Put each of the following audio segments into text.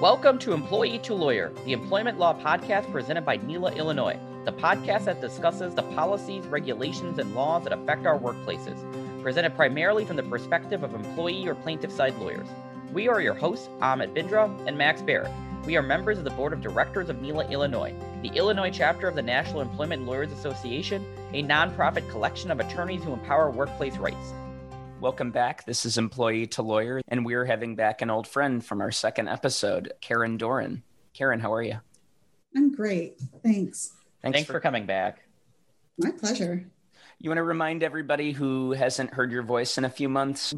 Welcome to Employee to Lawyer, the employment law podcast presented by NELA Illinois, the podcast that discusses the policies, regulations, and laws that affect our workplaces, presented primarily from the perspective of employee or plaintiff side lawyers. We are your hosts, Amit Bindra and Max Barrett. We are members of the board of directors of NELA Illinois, the Illinois chapter of the National Employment Lawyers Association, a nonprofit collection of attorneys who empower workplace rights. Welcome back. This is Employee to Lawyer, and we're having back an old friend from our second episode, Karen Doran. Karen, how are you? I'm great. Thanks. Thanks, Thanks for, for coming back. My pleasure. You want to remind everybody who hasn't heard your voice in a few months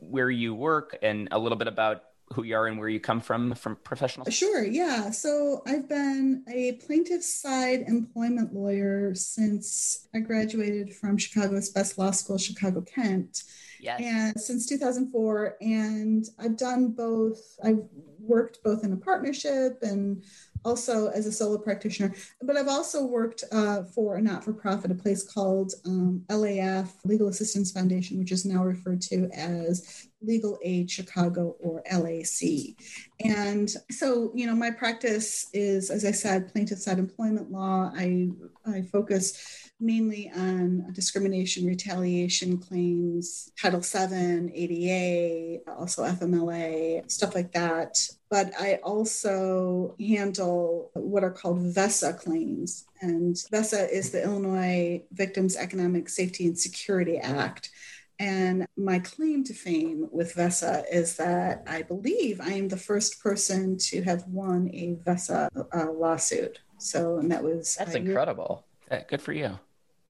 where you work and a little bit about who you are and where you come from from professional sure yeah so i've been a plaintiff side employment lawyer since i graduated from chicago's best law school chicago kent Yes. And since 2004, and I've done both. I've worked both in a partnership and also as a solo practitioner. But I've also worked uh, for a not for profit, a place called um, LAF, Legal Assistance Foundation, which is now referred to as Legal Aid Chicago or LAC. And so, you know, my practice is, as I said, plaintiff side employment law. I, I focus mainly on discrimination, retaliation claims, Title VII, ADA, also FMLA, stuff like that. But I also handle what are called VESA claims. And VESA is the Illinois Victims Economic Safety and Security Act. And my claim to fame with VESA is that I believe I am the first person to have won a VESA uh, lawsuit. So, and that was that's incredible. Good for you.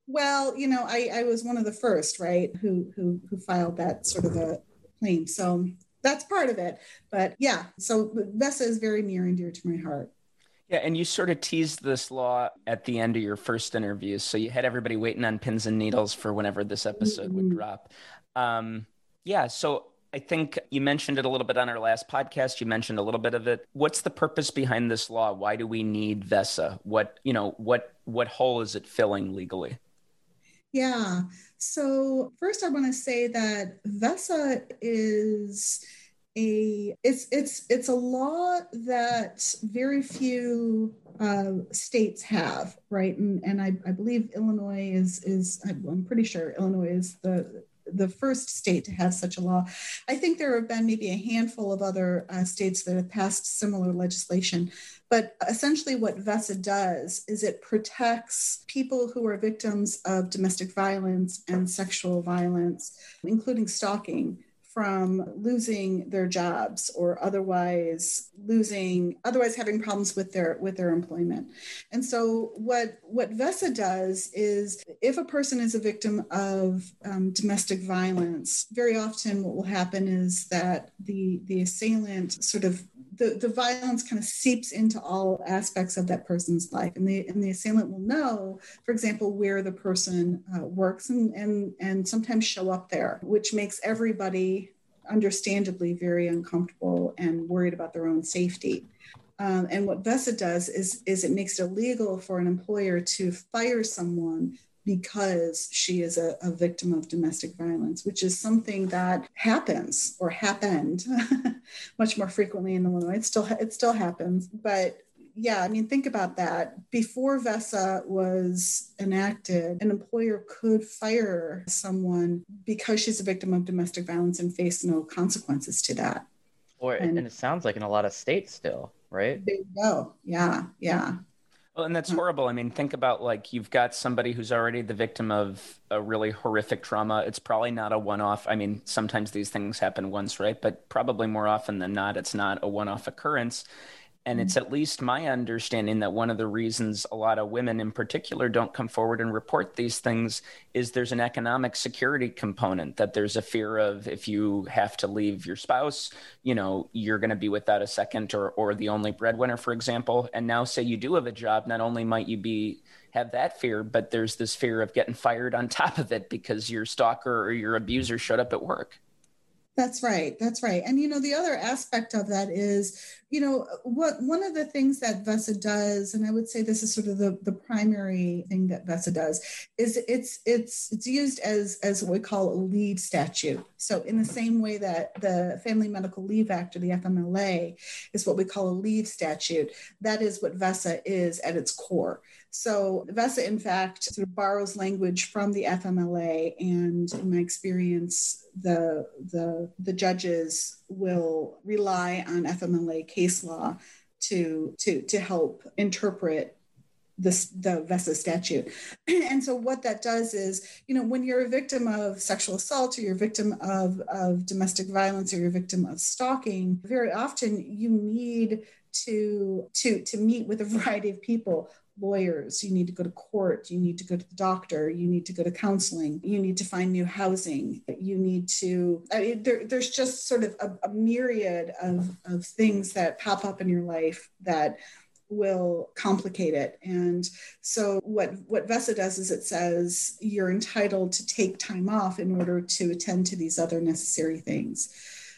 Well, you know, I, I was one of the first, right, who who who filed that sort of a claim. So that's part of it. But yeah, so VESA is very near and dear to my heart. Yeah, and you sort of teased this law at the end of your first interview. So you had everybody waiting on pins and needles for whenever this episode mm-hmm. would drop. Um, yeah, so I think you mentioned it a little bit on our last podcast. You mentioned a little bit of it. What's the purpose behind this law? Why do we need VESA? What, you know, what what hole is it filling legally? Yeah. So first I want to say that VESA is a it's it's it's a law that very few uh, states have, right? And and I, I believe Illinois is is I'm pretty sure Illinois is the the first state to have such a law. I think there have been maybe a handful of other uh, states that have passed similar legislation. But essentially, what VESA does is it protects people who are victims of domestic violence and sexual violence, including stalking, from losing their jobs or otherwise losing otherwise having problems with their with their employment. And so what what vesa does is if a person is a victim of um, domestic violence very often what will happen is that the the assailant sort of the, the violence kind of seeps into all aspects of that person's life. And the and the assailant will know for example where the person uh, works and, and and sometimes show up there which makes everybody understandably very uncomfortable and worried about their own safety. Um, and what VESA does is, is it makes it illegal for an employer to fire someone because she is a, a, victim of domestic violence, which is something that happens or happened much more frequently in Illinois. It still it still happens, but yeah, I mean, think about that. Before VESA was enacted, an employer could fire someone because she's a victim of domestic violence and face no consequences to that. Or and, and it sounds like in a lot of states still, right? There you go. Yeah, yeah. Well, and that's horrible. I mean, think about like you've got somebody who's already the victim of a really horrific trauma. It's probably not a one off. I mean, sometimes these things happen once, right? But probably more often than not, it's not a one off occurrence. And it's mm-hmm. at least my understanding that one of the reasons a lot of women in particular don't come forward and report these things is there's an economic security component, that there's a fear of if you have to leave your spouse, you know, you're going to be without a second or, or the only breadwinner, for example. And now, say you do have a job, not only might you be have that fear, but there's this fear of getting fired on top of it because your stalker or your abuser showed up at work. That's right. That's right. And you know, the other aspect of that is, you know, what one of the things that VESA does, and I would say this is sort of the, the primary thing that VESA does, is it's it's it's used as as what we call a leave statute. So in the same way that the Family Medical Leave Act or the FMLA is what we call a leave statute, that is what VESA is at its core. So VESA, in fact, sort of borrows language from the FMLA, and in my experience, the the the judges will rely on FMLA case law to to to help interpret the VESA statute. And so what that does is, you know, when you're a victim of sexual assault or you're a victim of, of domestic violence or you're a victim of stalking, very often you need to to to meet with a variety of people lawyers, you need to go to court, you need to go to the doctor, you need to go to counseling, you need to find new housing, you need to, I mean, there, there's just sort of a, a myriad of, of things that pop up in your life that will complicate it. And so what what VESA does is it says you're entitled to take time off in order to attend to these other necessary things.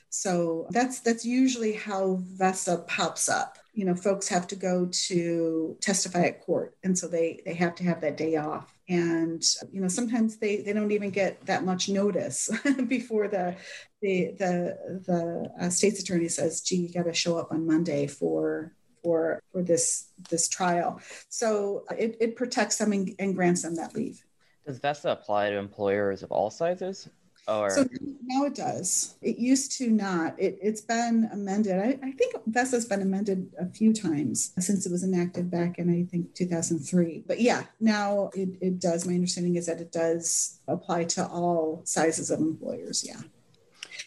So that's that's usually how VESA pops up you know folks have to go to testify at court. And so they they have to have that day off. And you know sometimes they they don't even get that much notice before the the the the uh, state's attorney says gee you got to show up on monday for for for this this trial. So it, it protects them and, and grants them that leave. Does VESA apply to employers of all sizes or so now it does. It used to not. It, it's been amended. I, I think VESA's been amended a few times since it was enacted back in I think 2003. But yeah, now it, it does. My understanding is that it does apply to all sizes of employers. Yeah.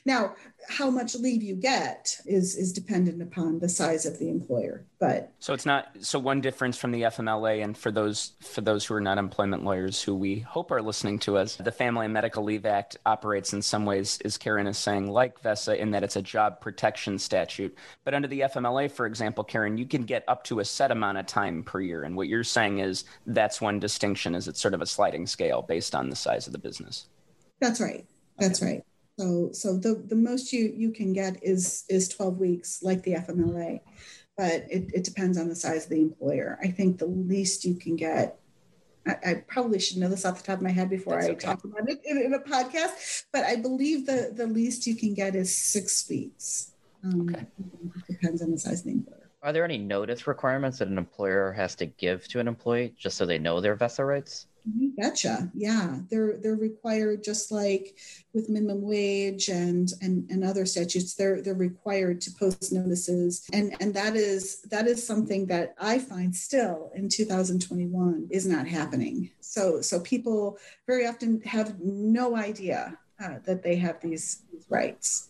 Now, how much leave you get is is dependent upon the size of the employer but. So it's not so one difference from the fmla and for those for those who are not employment lawyers who we hope are listening to us the family and medical leave act operates in some ways as karen is saying like vesa in that it's a job protection statute. But under the fmla for example karen you can get up to a set amount of time per year. And what you're saying is that's one distinction is it's sort of a sliding scale based on the size of the business. That's right. That's okay. right so, so the, the most you, you can get is, is 12 weeks like the FMLA, but it, it depends on the size of the employer. I think the least you can get, I, I probably should know this off the top of my head before That's I okay. talk about it in, in, a podcast, but I believe the, the least you can get is six weeks. Um, okay. It depends on the size of the employer. Are there any notice requirements that an employer has to give to an employee just so they know their VESA rights? You betcha. Yeah, they're they're required just like with minimum wage and and and other statutes. They're they're required to post notices, and and that is that is something that I find still in 2021 is not happening. So so people very often have no idea uh, that they have these, rights.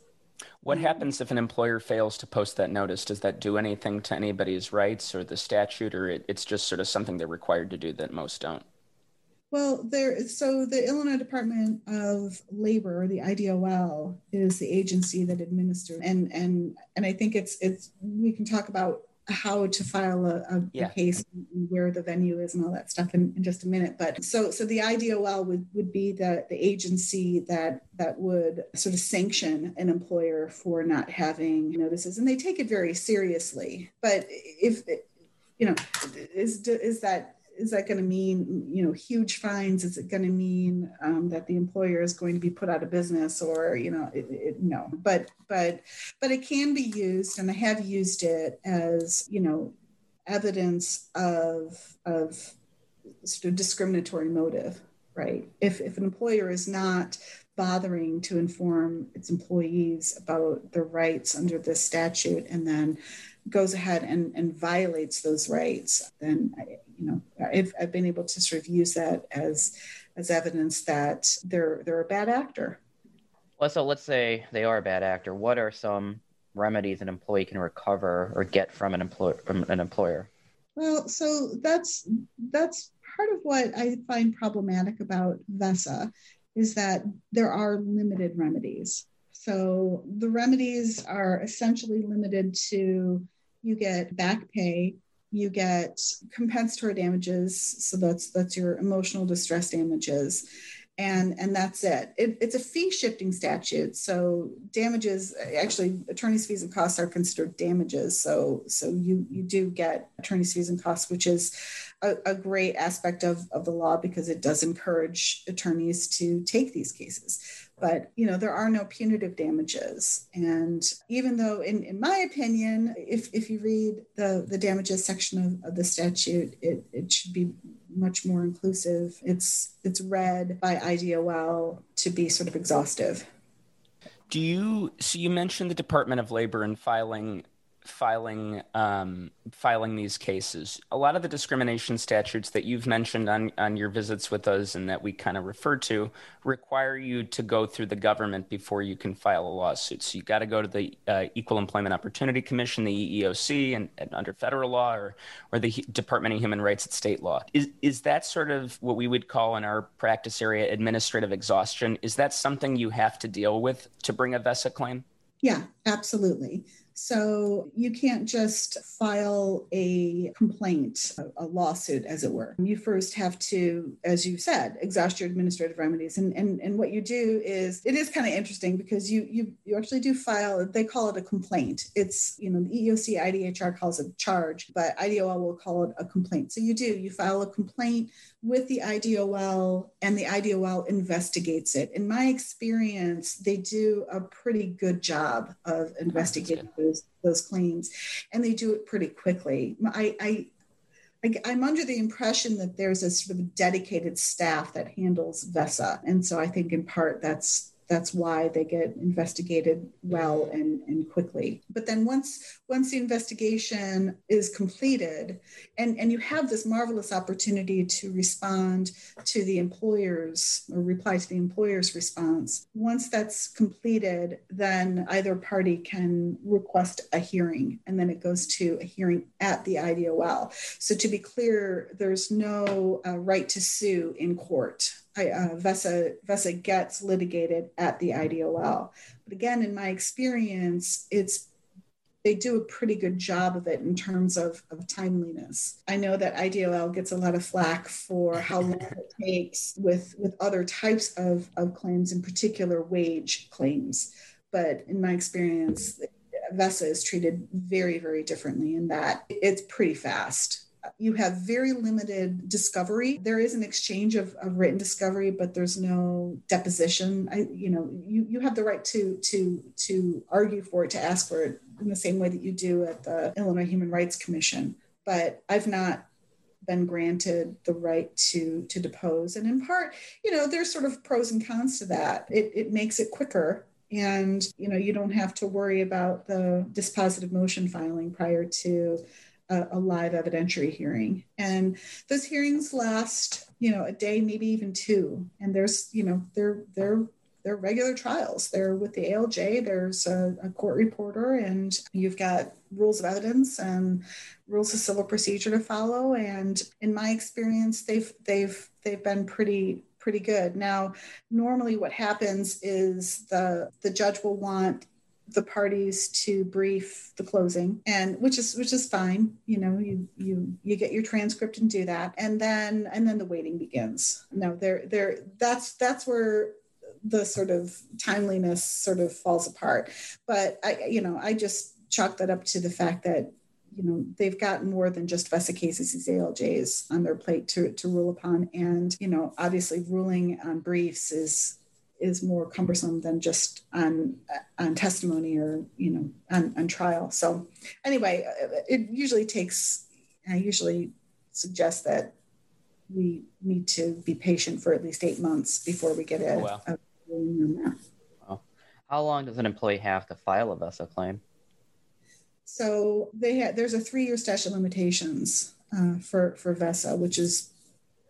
What happens if an employer fails to post that notice? Does that do anything to anybody's rights or the statute, or it, it's just sort of something they're required to do that most don't? Well, there. So the Illinois Department of Labor, or the IDOL, is the agency that administers, and and and I think it's it's. We can talk about how to file a, a, yeah. case, and where the venue is, and all that stuff in, in, just a minute. But so so the IDOL would would be the the agency that that would sort of sanction an employer for not having notices, and they take it very seriously. But if you know, is is that is that going to mean you know huge fines? Is it going to mean um, that the employer is going to be put out of business or you know it, it, no. But but but it can be used and i have used it as you know evidence of of sort of discriminatory motive right? If if an employer is not bothering to inform its employees about their rights under this statute and then goes ahead and, and violates those rights, then you know I've, I've been able to sort of use that as as evidence that they're they're a bad actor. Well, so let's say they are a bad actor. What are some remedies an employee can recover or get from an employer from an employer? Well, so that's that's part of what I find problematic about VESA is that there are limited remedies. So the remedies are essentially limited to you get back pay, you get compensatory damages, so that's that's your emotional distress damages, and and that's it. it. It's a fee shifting statute, so damages actually attorneys' fees and costs are considered damages. So so you you do get attorneys' fees and costs, which is a, a great aspect of of the law because it does encourage attorneys to take these cases but you know there are no punitive damages. And even though in, in my opinion if, if you read the, the damages section of, of the statute it, it should be much more inclusive. It's it's read by idol to be sort of exhaustive. Do you so you mentioned the department of labor and filing filing um, filing these cases. A lot of the discrimination statutes that you've mentioned on on your visits with us and that we kind of refer to require you to go through the government before you can file a lawsuit. So you got to go to the uh, Equal Employment Opportunity Commission, the EEOC, and, and, under federal law, or or the Department of Human Rights at state law. Is is that sort of what we would call in our practice area administrative exhaustion? Is that something you have to deal with to bring a VESA claim? Yeah, absolutely. So you can't just file a complaint, a, lawsuit, as it were. You first have to, as you said, exhaust your administrative remedies. And, and, and what you do is, it is kind of interesting because you, you, you actually do file, they call it a complaint. It's, you know, the EEOC IDHR calls it charge, but IDOL will call it a complaint. So you do, you file a complaint with the IDOL and the IDOL investigates it. In my experience, they do a pretty good job of oh, investigating those, those claims and they do it pretty quickly. I, I, I, am under the impression that there's a sort of dedicated staff that handles VESA. And so I think in part that's that's why they get investigated well and, and quickly. But then once once the investigation is completed and, and you have this marvelous opportunity to respond to the employer's or reply to the employer's response once that's completed then either party can request a hearing and then it goes to a hearing at the idol so to be clear there's no uh, right to sue in court uh, VESA, VESA gets litigated at the IDOL. But again, in my experience, it's they do a pretty good job of it in terms of, of timeliness. I know that IDOL gets a lot of flack for how long it takes with, with other types of, of claims, in particular wage claims. But in my experience, VESA is treated very, very differently in that it's pretty fast you have very limited discovery. There is an exchange of, of written discovery, but there's no deposition. I, you know, you, you have the right to to to argue for it, to ask for it in the same way that you do at the Illinois Human Rights Commission. But I've not been granted the right to to depose. And in part, you know, there's sort of pros and cons to that. It, it makes it quicker and you know you don't have to worry about the dispositive motion filing prior to a, a live evidentiary hearing. And those hearings last, you know, a day, maybe even two. And there's, you know, they're they're they're regular trials. They're with the ALJ. There's a, a, court reporter, and you've got rules of evidence and rules of civil procedure to follow. And in my experience, they've they've they've been pretty pretty good. Now, normally what happens is the the judge will want the parties to brief the closing and which is which is fine you know you you you get your transcript and do that. And then and then the waiting begins. No there there that's that's where the sort of timeliness sort of falls apart. But i you know i just chalk that up to the fact that you know they've got more than just VESA cases, these ALJs on their plate to to rule upon, and you know obviously ruling on briefs is is more cumbersome than just on on testimony or you know on, on trial. So anyway, it usually takes. I usually suggest that we need to be patient for at least eight months before we get a, oh, wow. a. Wow. How long does an employee have to file a VESA claim? So they ha- there's a three-year statute of limitations uh, for for VESA, which is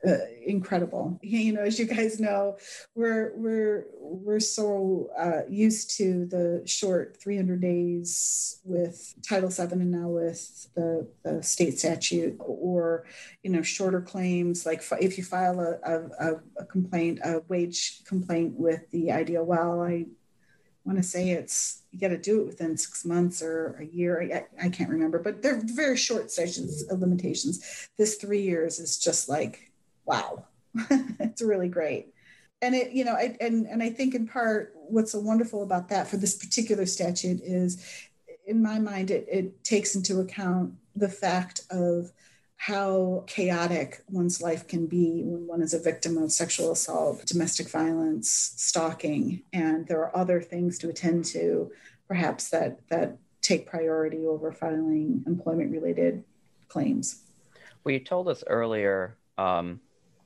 uh, incredible. You know, as you guys know, we're we're we're so uh, used to the short 300 days with Title VII and now with the, the state statute, or you know, shorter claims like if you file a, a, a complaint, a wage complaint with the IDOL, I want to say it's you got to do it within six months or a year. I, I can't remember, but they're very short sessions of limitations. This three years is just like wow, it's really great. and it you know I, and and i think in part what's so wonderful about that for this particular statute is in my mind it, it takes into account the fact of how chaotic one's life can be when one is a victim of sexual assault, domestic violence, stalking, and there are other things to attend to, perhaps that that take priority over filing employment related claims. Well, you told us earlier um,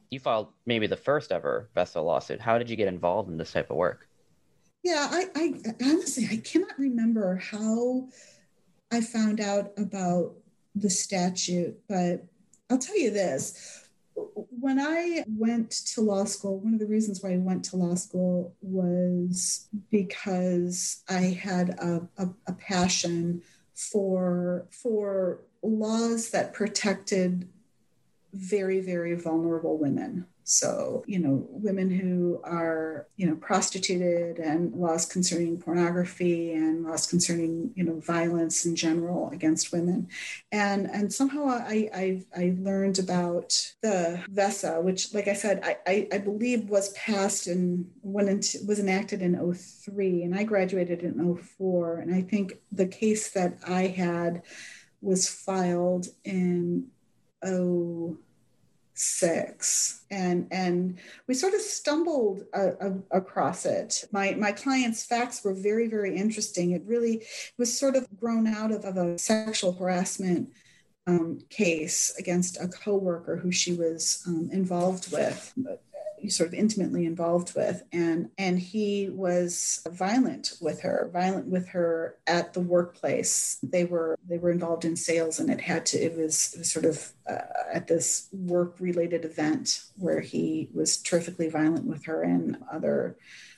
you filed maybe the first ever VESA lawsuit. How did you get involved in this type of work? Yeah, I, I honestly I cannot remember how I found out about the statute, but I'll tell you this. When I went to law school, one of the reasons why I went to law school was because I had a, a, a passion for for laws that protected very very vulnerable women so, you know, women who are, you know, prostituted and laws concerning pornography and laws concerning, you know, violence in general against women. And and somehow I I, I learned about the VESA, which like I said, I, I, I believe was passed and went into was enacted in 03 and I graduated in 04. And I think the case that I had was filed in 0 six. And and we sort of stumbled uh, uh, across it. My my client's facts were very very interesting. It really was sort of grown out of, of a sexual harassment um, case against a coworker who she was um, involved with sort of intimately involved with. And and he was violent with her violent with her at the workplace. They were they were involved in sales and it had to it was, it was sort of uh, at this work related event where he was terrifically violent with her and other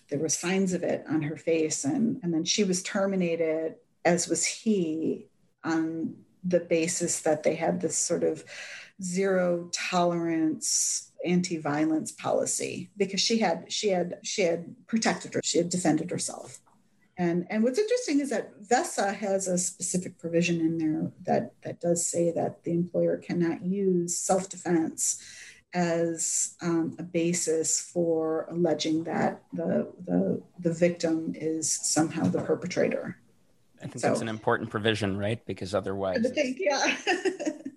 there were signs of it on her face. And and then she was terminated as was he on the basis that they had this sort of zero tolerance anti-violence policy because she had she had she had protected her she had defended herself and and what's interesting is that VESA has a specific provision in there that that does say that the employer cannot use self-defense as um, a basis for alleging that the the the victim is somehow the perpetrator. I think so, that's an important provision, right? Because otherwise, I think, yeah.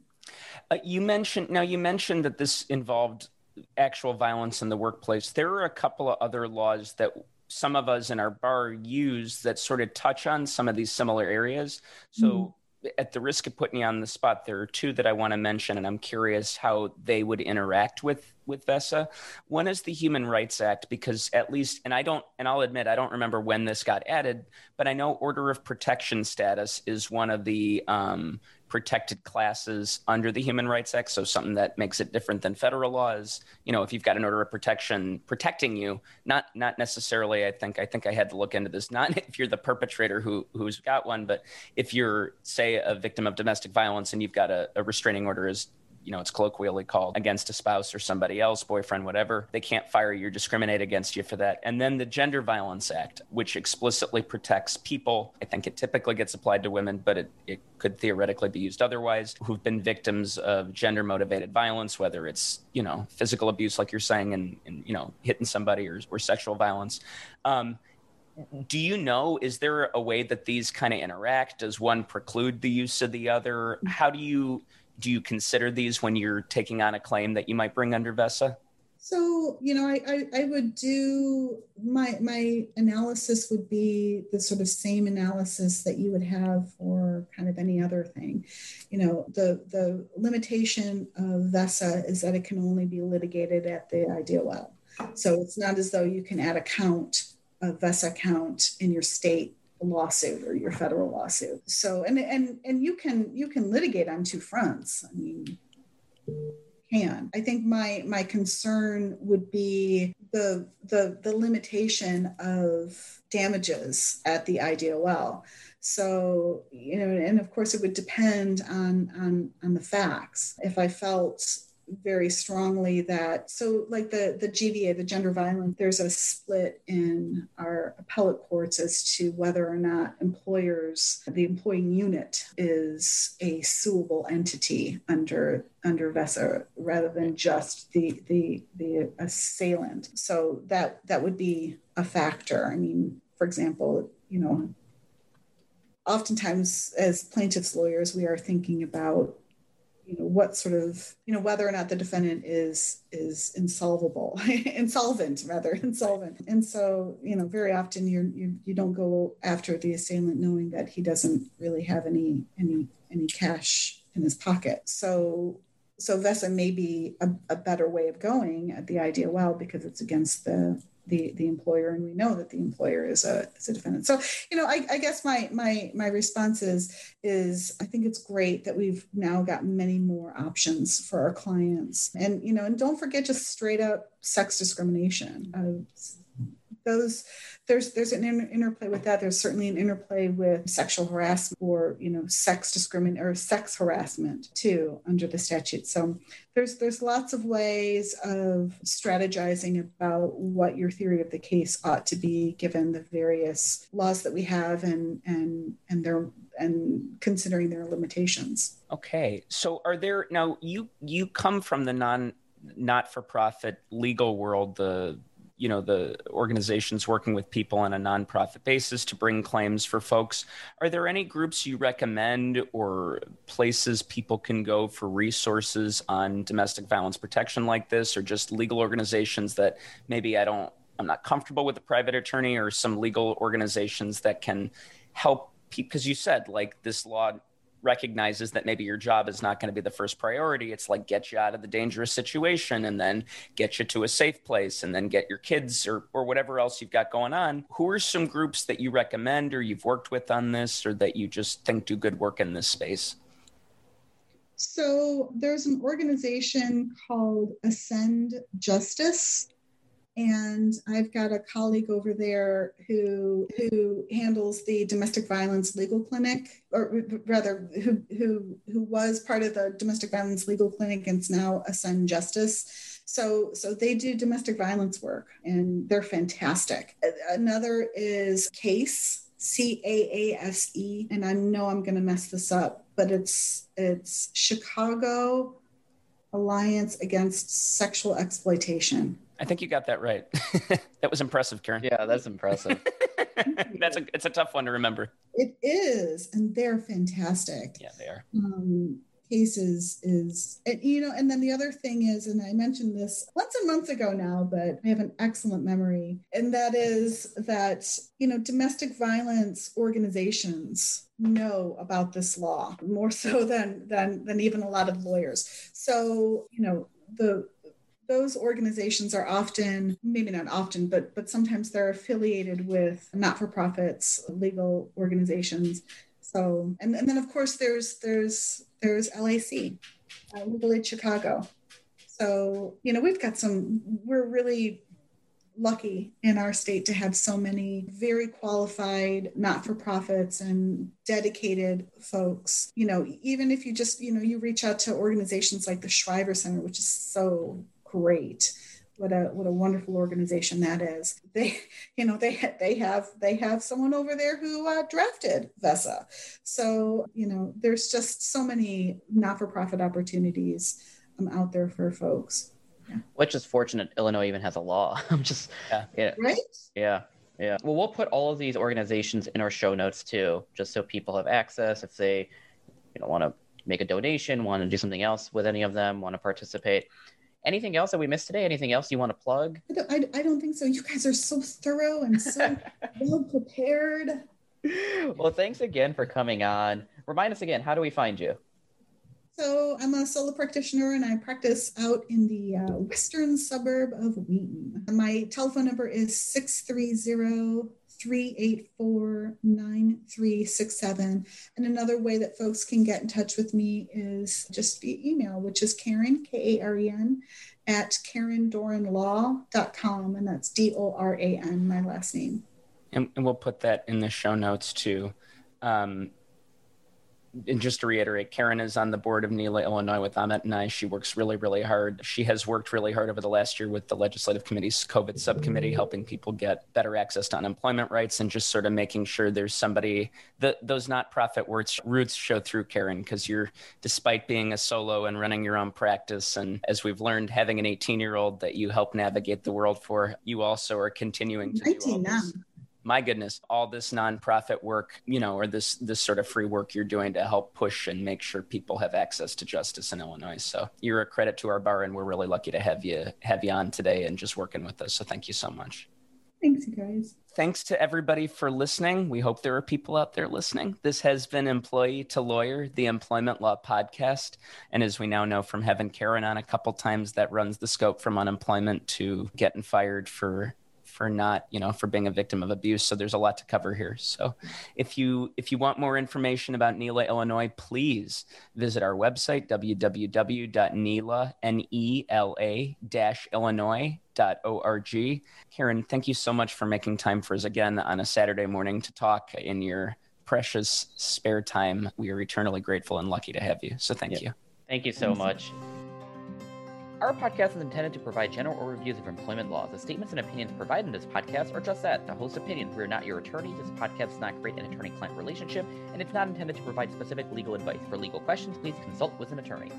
Uh, you mentioned now you mentioned that this involved actual violence in the workplace. There are a couple of other laws that some of us in our bar use that sort of touch on some of these similar areas. So, mm-hmm. at the risk of putting you on the spot, there are two that I want to mention, and I'm curious how they would interact with with VESA. One is the Human Rights Act, because at least, and I don't, and I'll admit, I don't remember when this got added, but I know order of protection status is one of the um, protected classes under the Human Rights Act. So something that makes it different than federal laws. You know, if you've got an order of protection protecting you, not not necessarily. I think I think I had to look into this. Not if you're the perpetrator who who's got one, but if you're say a victim of domestic violence and you've got a, a restraining order is you know, it's colloquially called against a spouse or somebody else, boyfriend, whatever. They can't fire you or discriminate against you for that. And then the Gender Violence Act, which explicitly protects people. I think it typically gets applied to women, but it, it could theoretically be used otherwise, who've been victims of gender motivated violence, whether it's, you know, physical abuse, like you're saying, and, and you know, hitting somebody or, or sexual violence. Um, do you know is there a way that these kind of interact does one preclude the use of the other how do you do you consider these when you're taking on a claim that you might bring under VESA? So, you know, I, I, I, would do my my analysis would be the sort of same analysis that you would have for kind of any other thing. You know, the the limitation of VESA is that it can only be litigated at the IDOL. So it's not as though you can add a count, a VESA count in your state lawsuit or your federal lawsuit. So and and and you can you can litigate on two fronts. I mean can. I think my my concern would be the the the limitation of damages at the IDOL. So, you know, and of course it would depend on on on the facts. If I felt very strongly that so like the the GVA, the gender violence, there's a split in our appellate courts as to whether or not employers, the employing unit is a suable entity under under VESA rather than just the the the assailant. So that that would be a factor. I mean, for example, you know, oftentimes as plaintiffs lawyers, we are thinking about you know what sort of you know whether or not the defendant is is insolvable insolvent rather insolvent. And so you know very often you're, you you don't go after the assailant knowing that he doesn't really have any any any cash in his pocket. So so VESA may be a, a better way of going at the idea well because it's against the the the employer and we know that the employer is a is a defendant. So you know I, I guess my my my response is is i think it's great that we've now got many more options for our clients. And you know and don't forget just straight up sex discrimination. Uh, those there's there's an inter- interplay with that. There's certainly an interplay with sexual harassment or you know sex discrimination or sex harassment too under the statute. So there's there's lots of ways of strategizing about what your theory of the case ought to be given the various laws that we have and and and their and considering their limitations. Okay. So are there now you you come from the non not for profit legal world the you know the organizations working with people on a nonprofit basis to bring claims for folks. Are there any groups you recommend or places people can go for resources on domestic violence protection like this or just legal organizations that maybe i don't i'm not comfortable with a private attorney or some legal organizations that can help because you said like this law recognizes that maybe your job is not going to be the first priority. It's like get you out of the dangerous situation and then get you to a safe place and then get your kids or, or whatever else you've got going on. Who are some groups that you recommend or you've worked with on this or that you just think do good work in this space? So there's an organization called Ascend Justice and I've got a colleague over there who who handles the domestic violence legal clinic, or rather, who who who was part of the domestic violence legal clinic and is now Ascend Justice. So so they do domestic violence work, and they're fantastic. Another is CAASE C A A S E, and I know I'm going to mess this up, but it's it's Chicago Alliance Against Sexual Exploitation. I think you got that right. that was impressive, Karen. Yeah, that's impressive. that's a it's a tough one to remember. It is, and they're fantastic. Yeah, they are. Um, cases is and, you know and then the other thing is and i mentioned this months and months ago now but i have an excellent memory and that is that you know domestic violence organizations know about this law more so than than than even a lot of lawyers so you know the those organizations are often maybe not often but but sometimes they're affiliated with not-for-profits legal organizations. So and, and then of course there's there's there's lac uh, legal aid chicago. So you know we've got some we're really lucky in our state to have so many very qualified not-for-profits and dedicated folks. You know even if you just you know you reach out to organizations like the shriver center which is so great. What a what a wonderful organization that is. They you know they they have they have someone over there who uh, drafted vesa. So you know there's just so many not-for-profit opportunities um, out there for folks. Yeah. which is fortunate illinois even has a law. I'm just yeah. yeah. Right? Yeah. Yeah. Well we'll put all of these organizations in our show notes too just so people have access. If they you know want to make a donation want to do something else with any of them want to participate Anything else that we missed today? Anything else you want to plug? I don't, I, I don't think so. You guys are so thorough and so well prepared. Well, thanks again for coming on. Remind us again, how do we find you? So I'm a solo practitioner and I practice out in the uh, western suburb of Wheaton. My telephone number is 630 384 9367. And another way that folks can get in touch with me is just via email, which is Karen, K A R E N, at karendoranlaw.com. And that's D O R A N, my last name. And, and, we'll put that in the show notes too. Um, and just to reiterate, Karen is on the board of NELA Illinois with Amit and I. She works really, really hard. She has worked really hard over the last year with the legislative committee's COVID subcommittee, helping people get better access to unemployment rights and just sort of making sure there's somebody that those not-profit words roots show through Karen because you're despite being a solo and running your own practice and as we've learned having an 18 year old that you help navigate the world for you also are continuing to 19 do all this um, my goodness, all this nonprofit work, you know, or this this sort of free work you're doing to help push and make sure people have access to justice in Illinois. So you're a credit to our bar, and we're really lucky to have you have you on today and just working with us. So thank you so much. Thanks, you guys. Thanks to everybody for listening. We hope there are people out there listening. This has been Employee to Lawyer, the Employment Law Podcast. And as we now know from having Karen on a couple times, that runs the scope from unemployment to getting fired for for not you know for being a victim of abuse. So there's a lot to cover here. So if you if you want more information about NELA Illinois please visit our website www.nela n-e-l-a dash illinois org Karen thank you so much for making time for us again on a Saturday morning to talk in your precious spare time. We are eternally grateful and lucky to have you. So thank you. Thank you so much our podcast is intended to provide general overviews of employment laws. The statements and opinions provided in this podcast are just that, the host's opinions. We are not your attorney. This podcast does not create an attorney-client relationship, and it's not intended to provide specific legal advice. For legal questions, please consult with an attorney.